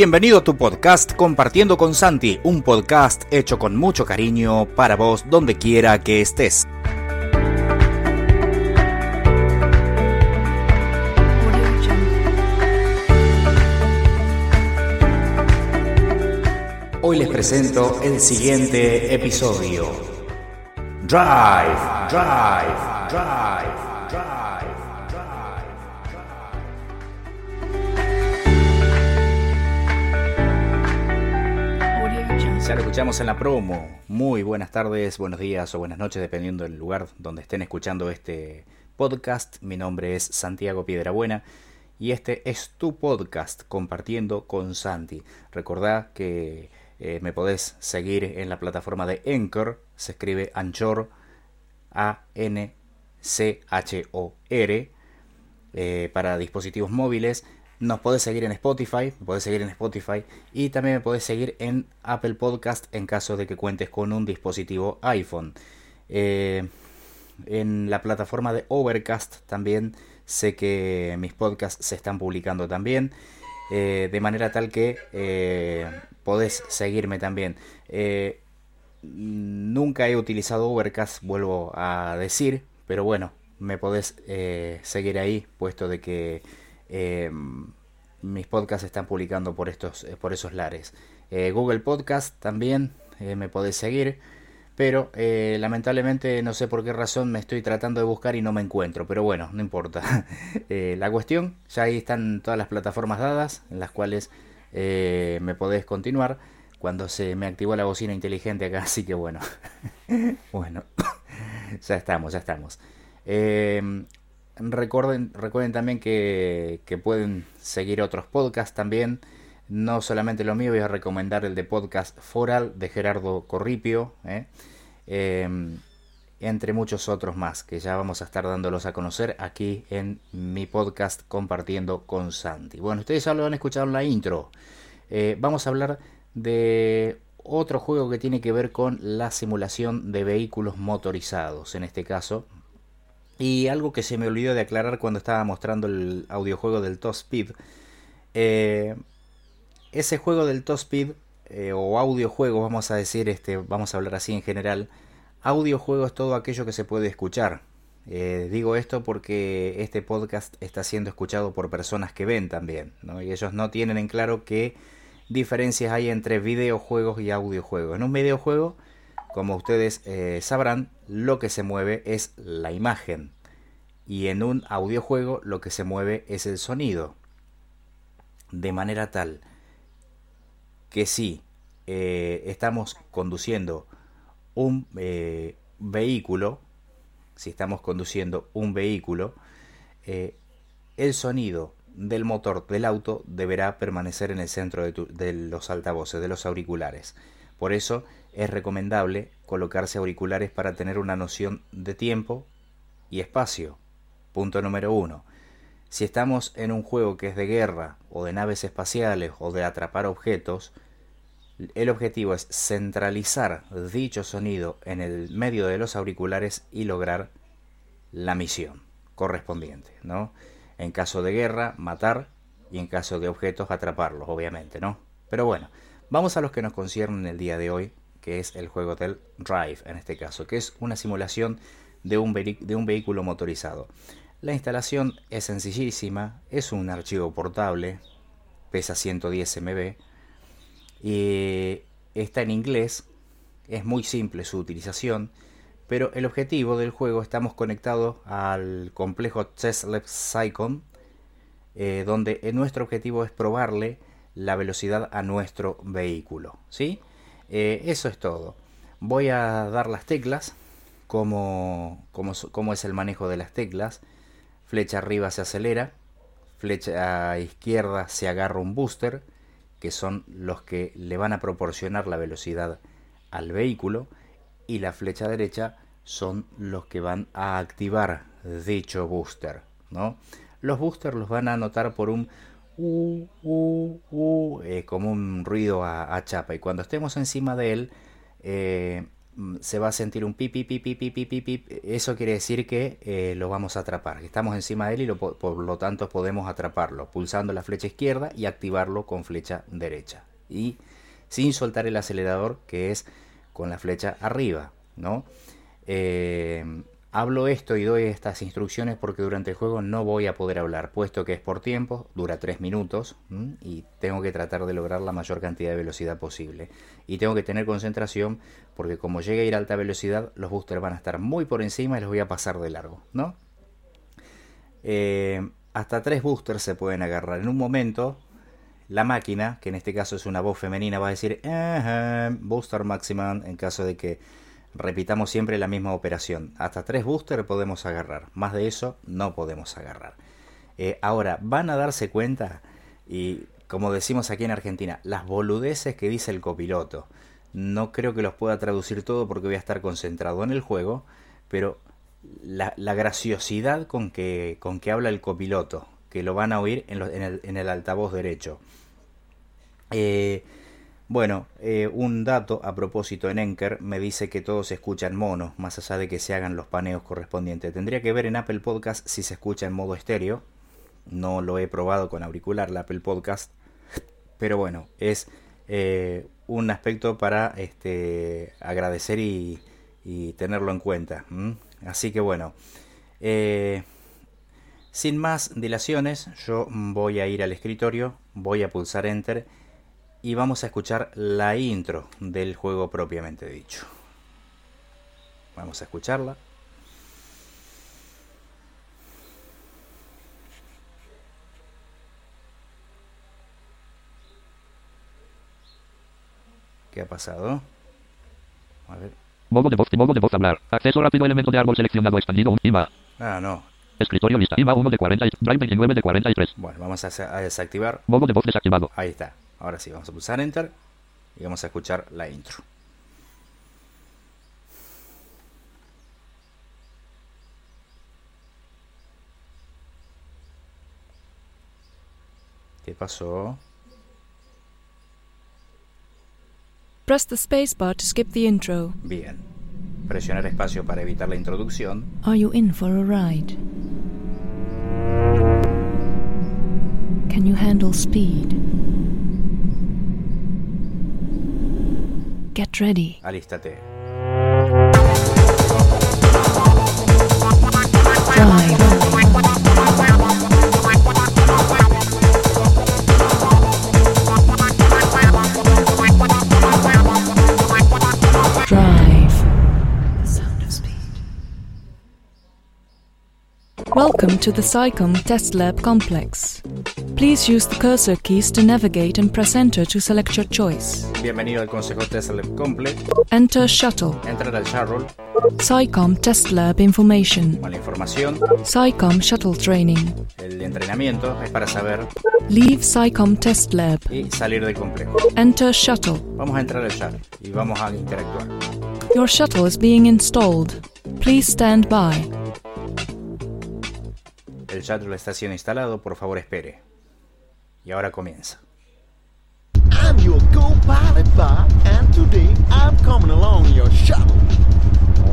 Bienvenido a tu podcast Compartiendo con Santi, un podcast hecho con mucho cariño para vos donde quiera que estés. Hoy les presento el siguiente episodio. Drive, drive, drive, drive, Ya lo escuchamos en la promo. Muy buenas tardes, buenos días o buenas noches, dependiendo del lugar donde estén escuchando este podcast. Mi nombre es Santiago Piedrabuena y este es tu podcast compartiendo con Santi. Recordá que eh, me podés seguir en la plataforma de Anchor, se escribe Anchor, A-N-C-H-O-R, eh, para dispositivos móviles. Nos podés seguir en Spotify, me podés seguir en Spotify y también me podés seguir en Apple Podcast en caso de que cuentes con un dispositivo iPhone. Eh, en la plataforma de Overcast también sé que mis podcasts se están publicando también. de manera tal que podés seguirme también. Eh, nunca he utilizado Overcast, vuelvo a decir, pero bueno, me podés eh, seguir ahí, puesto de que eh, mis podcasts están publicando por, estos, por esos lares. Google Podcast también me podés seguir. Pero lamentablemente no sé por qué razón me estoy tratando de buscar y no me encuentro. Pero bueno, no importa. la cuestión, ya ahí están todas las plataformas dadas en las cuales eh, me podés continuar cuando se me activó la bocina inteligente acá, así que bueno, bueno, ya estamos, ya estamos. Eh, recuerden, recuerden también que, pueden seguir otros podcasts también, no solamente lo mío, voy a recomendar el de podcast Foral de Gerardo Corripio, ¿eh? entre muchos otros más que ya vamos a estar dándolos a conocer aquí en mi podcast compartiendo con Santi. Bueno, ustedes ya lo han escuchado en la intro. Eh, vamos a hablar de otro juego que tiene que ver con la simulación de vehículos motorizados, en este caso. Y algo que se me olvidó de aclarar cuando estaba mostrando el audiojuego del Top Speed. Eh, ese juego del Top Speed, eh, o audiojuego, vamos a decir, este, vamos a hablar así en general, Audiojuego es todo aquello que se puede escuchar. Eh, digo esto porque este podcast está siendo escuchado por personas que ven también, y ellos no tienen en claro qué diferencias hay entre videojuegos y audiojuegos. En un videojuego, como ustedes eh, sabrán, lo que se mueve es la imagen, y en un audiojuego lo que se mueve es el sonido. De manera tal que si eh, estamos conduciendo un eh, vehículo, si estamos conduciendo un vehículo, eh, el sonido del motor del auto deberá permanecer en el centro de, de, los altavoces, de los auriculares. Por eso es recomendable colocarse auriculares para tener una noción de tiempo y espacio. Punto número uno. Si estamos en un juego que es de guerra o de naves espaciales o de atrapar objetos, el objetivo es centralizar dicho sonido en el medio de los auriculares y lograr la misión correspondiente, ¿no? En caso de guerra, matar y en caso de objetos, atraparlos, obviamente, ¿no? Pero bueno, vamos a los que nos conciernen el día de hoy, que es el juego del Drive, en este caso, que es una simulación de un, de un vehículo motorizado. La instalación es sencillísima, es un archivo portable, pesa 110 MB, y está en inglés, es muy simple su utilización, pero el objetivo del juego estamos conectados al complejo Tesla Psychon, eh, donde nuestro objetivo es probarle la velocidad a nuestro vehículo. ¿sí? Eh, eso es todo. Voy a dar las teclas, como, como es el manejo de las teclas. Flecha arriba se acelera, flecha izquierda se agarra un booster, que son los que le van a proporcionar la velocidad al vehículo, y la flecha derecha son los que van a activar dicho booster. ¿no? Los boosters los van a anotar por un eh, como un ruido a, chapa, y cuando estemos encima de él, eh, mm, se va a sentir un pip, pip, pip, pip. Eso quiere decir que eh, lo vamos a atrapar, estamos encima de él y por lo tanto podemos atraparlo pulsando la flecha izquierda y activarlo con flecha derecha. Y sin soltar el acelerador que es con la flecha arriba, ¿no? Hablo esto y doy estas instrucciones porque durante el juego no voy a poder hablar, puesto que es por tiempo, dura 3 minutos y tengo que tratar de lograr la mayor cantidad de velocidad posible. Y tengo que tener concentración porque como llegue a ir a alta velocidad, los boosters van a estar muy por encima y los voy a pasar de largo, ¿no? Eh, hasta 3 boosters se pueden agarrar. En un momento, la máquina, que en este caso es una voz femenina, va a decir booster maximum en caso de que repitamos siempre la misma operación. Hasta tres boosters podemos agarrar, más de eso no podemos agarrar. Eh, ahora, van a darse cuenta, y como decimos aquí en Argentina, las boludeces que dice el copiloto. No creo que los pueda traducir todo porque voy a estar concentrado en el juego, pero la, graciosidad con que, con que habla el copiloto, que lo van a oír en, el, en el, altavoz derecho. Eh, bueno, eh, un dato a propósito en Enker me dice que todos escuchan mono, más allá de que se hagan los paneos correspondientes. Tendría que ver en Apple Podcast si se escucha en modo estéreo. No lo he probado con auricular, la Apple Podcast. Pero bueno, es eh, un aspecto para este, agradecer y, tenerlo en cuenta. Así que bueno, eh, sin más dilaciones, yo voy a ir al escritorio, voy a pulsar Enter y vamos a escuchar la intro del juego propiamente dicho. Vamos a escucharla. ¿Qué ha pasado? A ver. Modo de voz, modo de voz hablar. Acceso rápido, elemento de árbol seleccionado, expandido, un IMA. Ah, no. Escritorio lista, IMA 1 de 40, Drive 29 de 43. Bueno, vamos a, a desactivar. Modo de voz desactivado. Ahí está. Ahora sí, vamos a pulsar Enter y vamos a escuchar la intro. ¿Qué pasó? Press the spacebar to skip the intro. Bien. Presionar espacio para evitar la introducción. Are you in for a ride? Can you handle speed? Get ready. Alístate. Drive. Drive. The sound of speed. Welcome to the SciComm Test Lab Complex. Please use the cursor keys to navigate and press enter to select your choice. Bienvenido al Consejo Test Lab Complex. Enter Shuttle. Entrar al shuttle. SciComm Test Lab Information. Con la información. SciComm Shuttle Training. El entrenamiento es para saber. Leave SciComm Test Lab. Y salir del complejo. Enter Shuttle. Vamos a entrar al shuttle y vamos a interactuar. Your shuttle is being installed. Please stand by. El shuttle está siendo instalado, por favor espere. Y ahora comienza. I'm your co-pilot Bob, and today I'm coming along in your shuttle.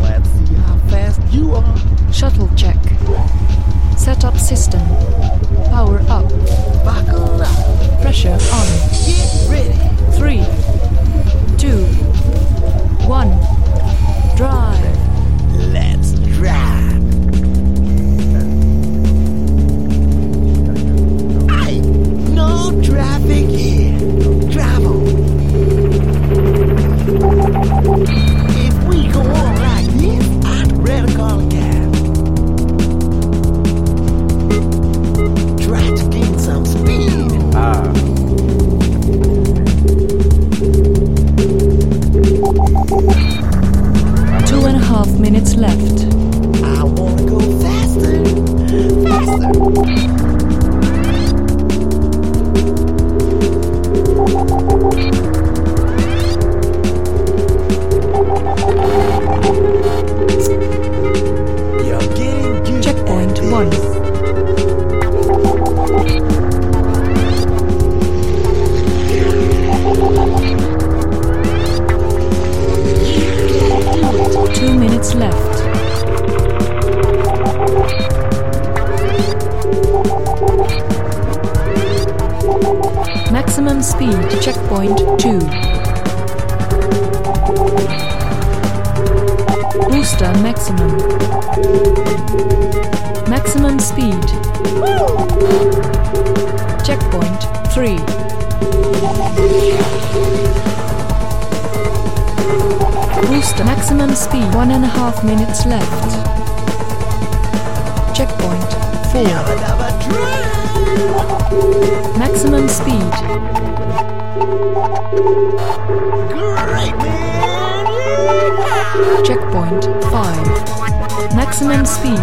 Let's see how fast you are. Shuttle check. Setup system. Power up. Buckle up. Pressure on. Get ready. Three, two, one. Booster maximum. Maximum speed. Checkpoint 3. Booster maximum speed. One and a half minutes left. Checkpoint 4. Maximum speed. Great! Checkpoint 5. Maximum speed.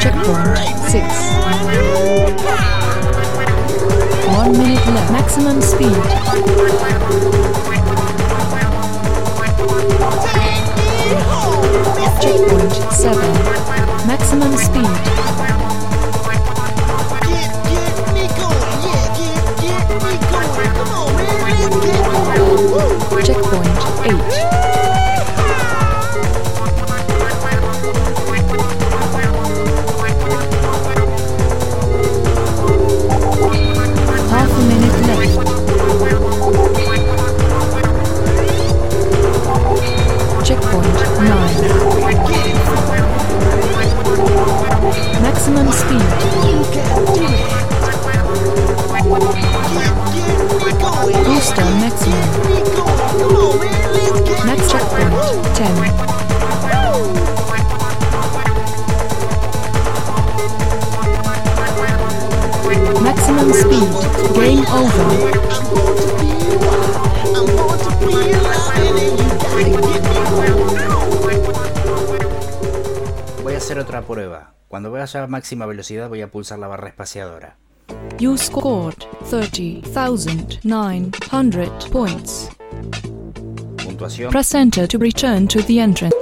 Checkpoint 6. 1 minute left. Maximum speed. Checkpoint 7. Maximum speed. Checkpoint 8. Voy a hacer otra prueba. Cuando vaya a máxima velocidad voy a pulsar la barra espaciadora. You scored 30,900 points. Puntuación. Press enter to return to the entrance.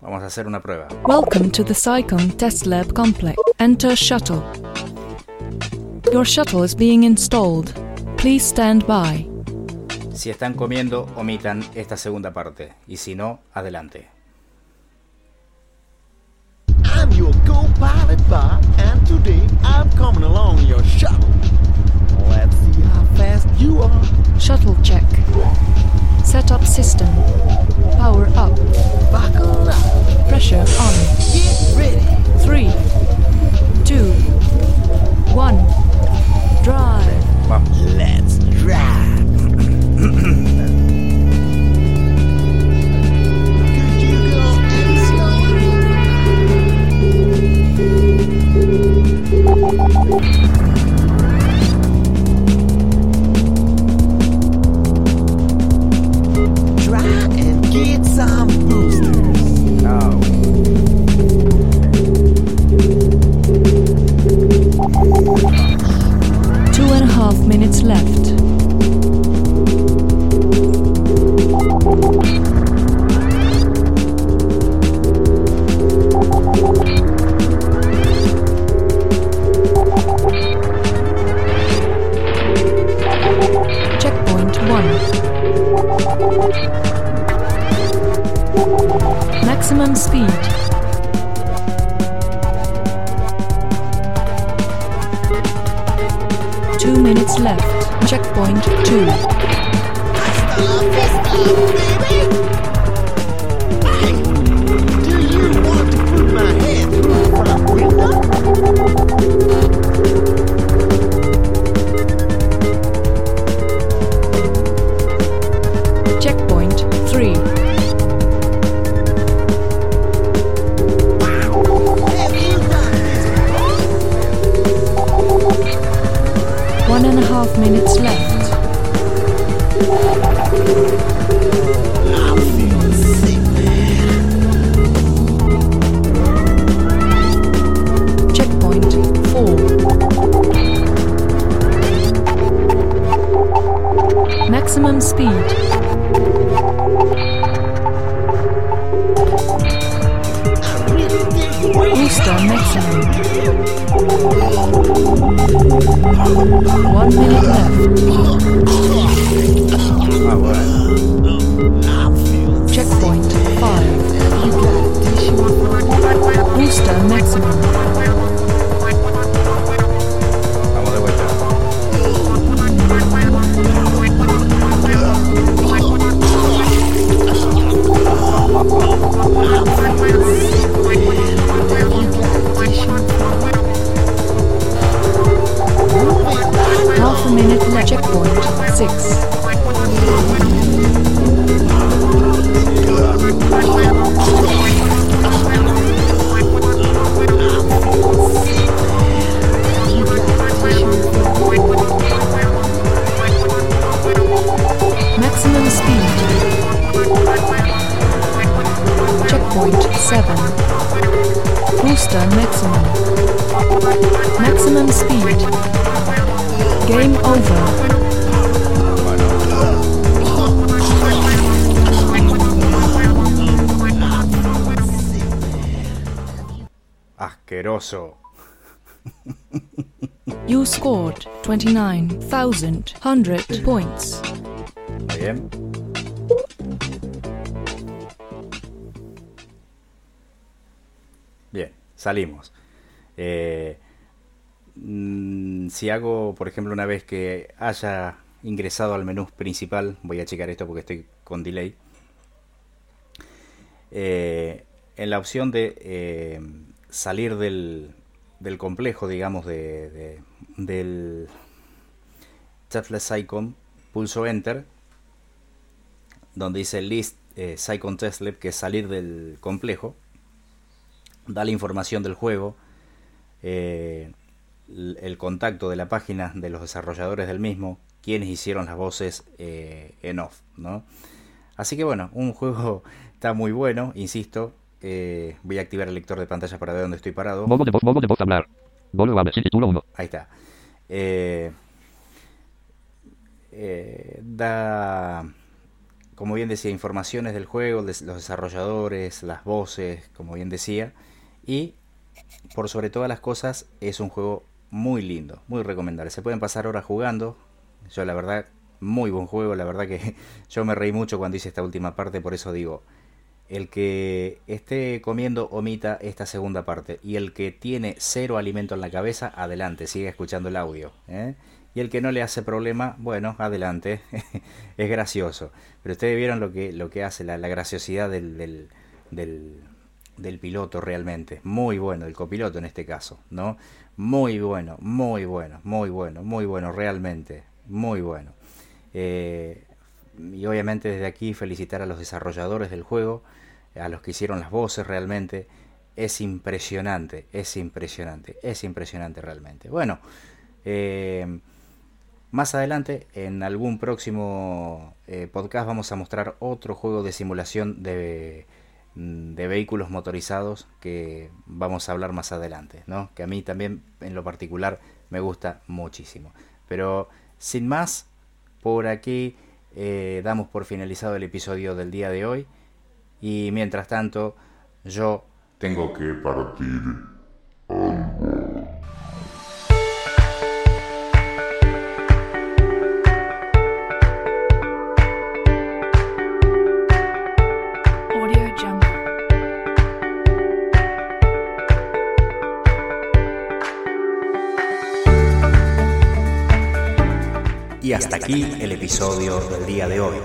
Vamos a hacer una prueba. Welcome to the SciComm Test Lab Complex. Enter shuttle. Your shuttle is being installed. Please stand by. Si están comiendo, omitan esta segunda parte. Y si no, adelante. I'm your co-pilot bot, and today I'm coming along your shuttle. Let's see how fast you are. Shuttle check. Setup system. Power up. Buckle up. Pressure on. Get ready. Three, two, one. Drive. Vamos. Let's drive. Maximum speed. Two minutes left. Checkpoint 2. Hasta la vista, baby. Do you want to put my head through front window? 12 minutes left. Asqueroso. You scored 29,100 points. Bien. Bien, salimos. Eh, mm, si hago, por ejemplo, una vez que haya ingresado al menú principal, voy a checar esto porque estoy con delay. Eh, en la opción de eh, salir del, del complejo, digamos, de, de- del Testless Icon, pulso Enter, donde dice List eh, Lab, que es salir del complejo, da la información del juego, eh, el contacto de la página de los desarrolladores del mismo, quienes hicieron las voces eh, en off, ¿no? Así que bueno, un juego está muy bueno, insisto. Eh, voy a activar el lector de pantalla para ver dónde estoy parado. Modo de voz, modo de voz hablar. Abe, sí, título 1. Ahí está. Eh, eh, da, como bien decía, informaciones del juego, de los desarrolladores, las voces, como bien decía. Y por sobre todas las cosas, es un juego muy lindo, muy recomendable. Se pueden pasar horas jugando. Yo la verdad, muy buen juego. La verdad que yo me reí mucho cuando hice esta última parte, por eso digo, el que esté comiendo omita esta segunda parte y el que tiene cero alimento en la cabeza, adelante, sigue escuchando el audio. ¿eh? Y el que no le hace problema, bueno, adelante, es gracioso. Pero ustedes vieron lo que, lo que hace, la, graciosidad del, del, del, del piloto realmente. Muy bueno, el copiloto en este caso, ¿no? Muy bueno, muy bueno, muy bueno, muy bueno, realmente, muy bueno. Eh, y obviamente desde aquí felicitar a los desarrolladores del juego, a los que hicieron las voces realmente. Es impresionante, es impresionante, es impresionante realmente. Bueno, eh, más adelante, en algún próximo eh, podcast, vamos a mostrar otro juego de simulación de, de vehículos motorizados que vamos a hablar más adelante, ¿no? Que a mí también, en lo particular, me gusta muchísimo. Pero sin más, por aquí eh, damos por finalizado el episodio del día de hoy. Y mientras tanto, yo Tengo que partir. Hasta aquí el episodio del día de hoy.